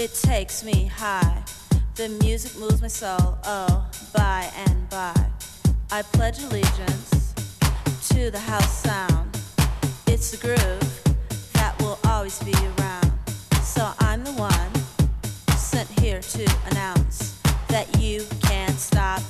It takes me high. The music moves my soul, oh, by and by. I pledge allegiance to the house sound. It's the groove that will always be around. So I'm the one sent here to announce that you can't stop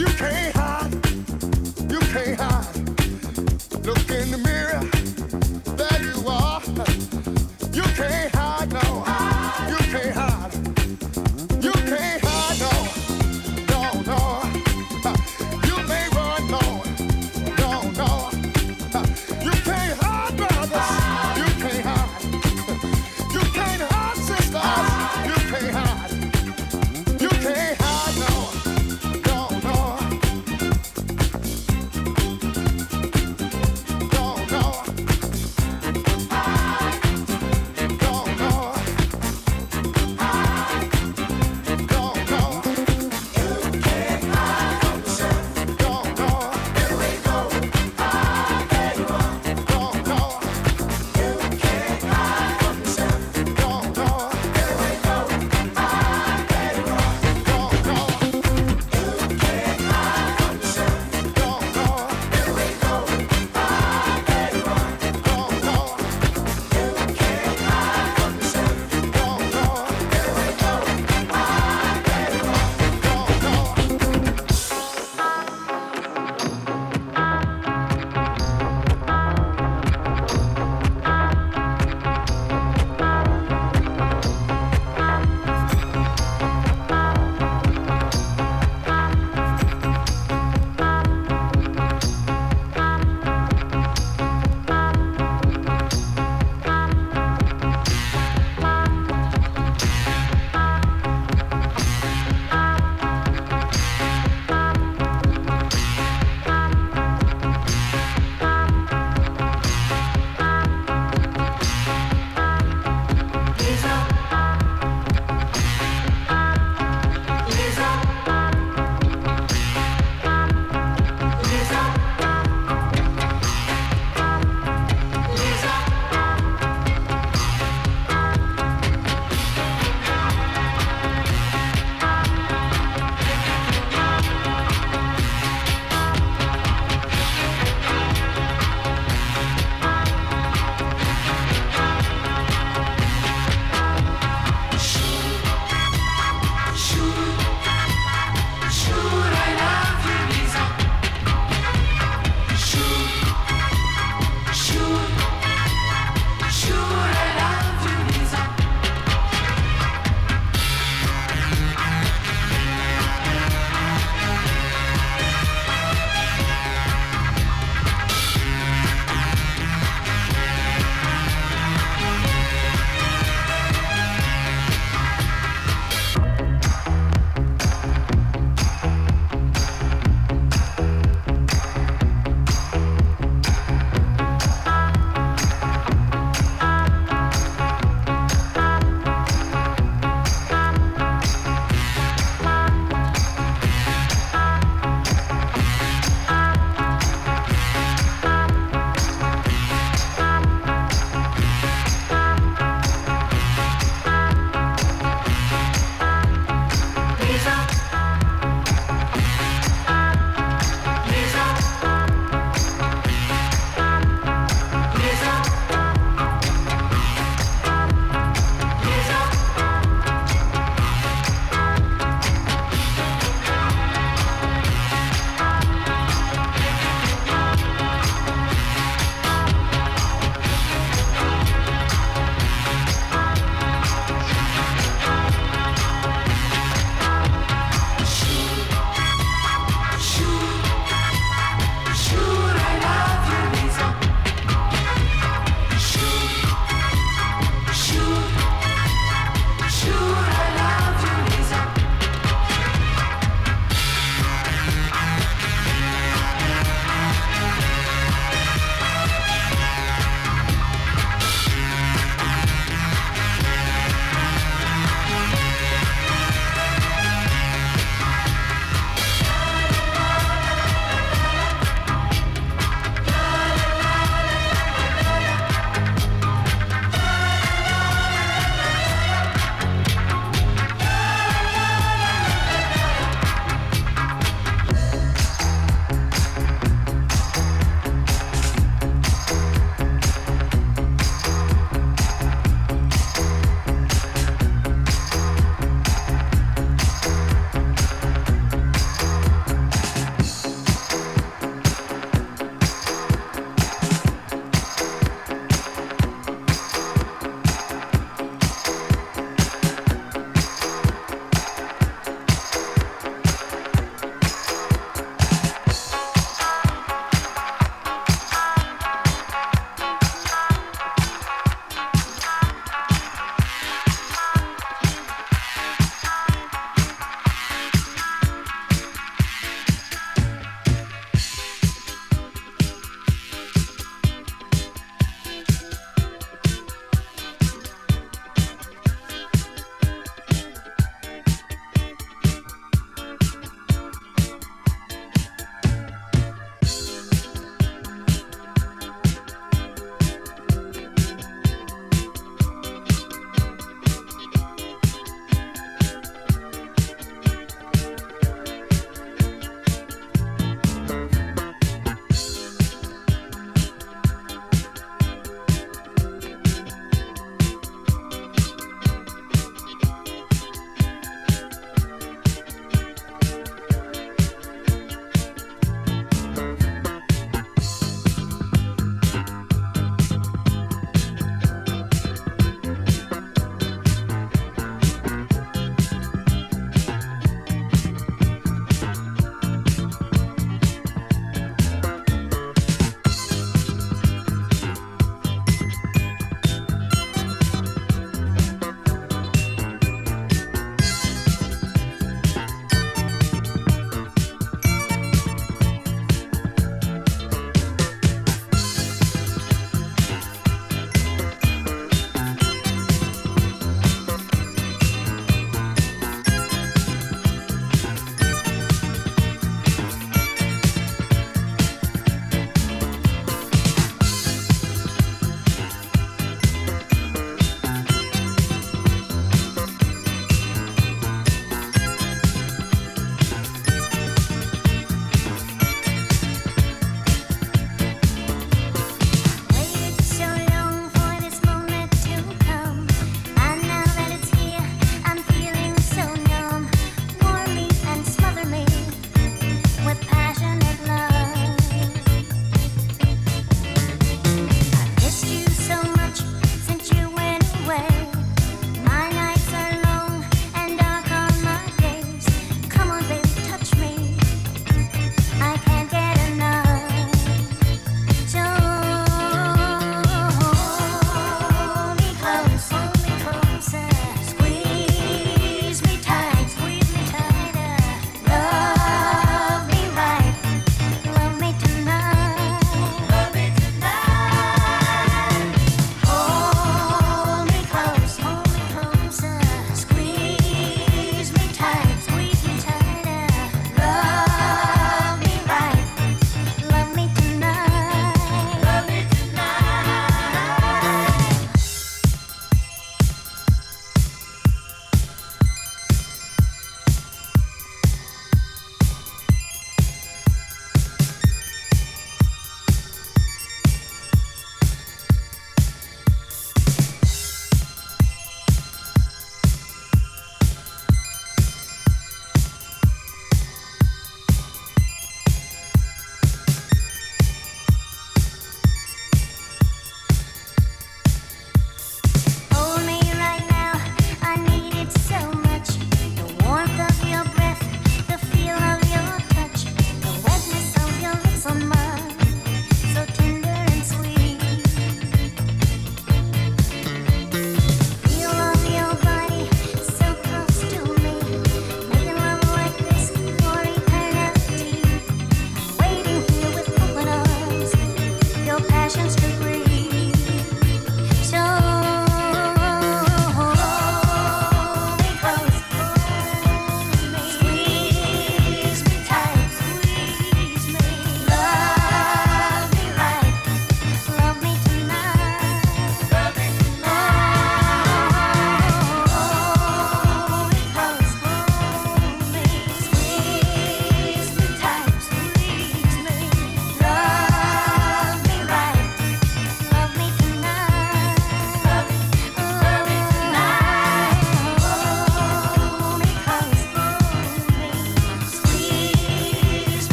You can't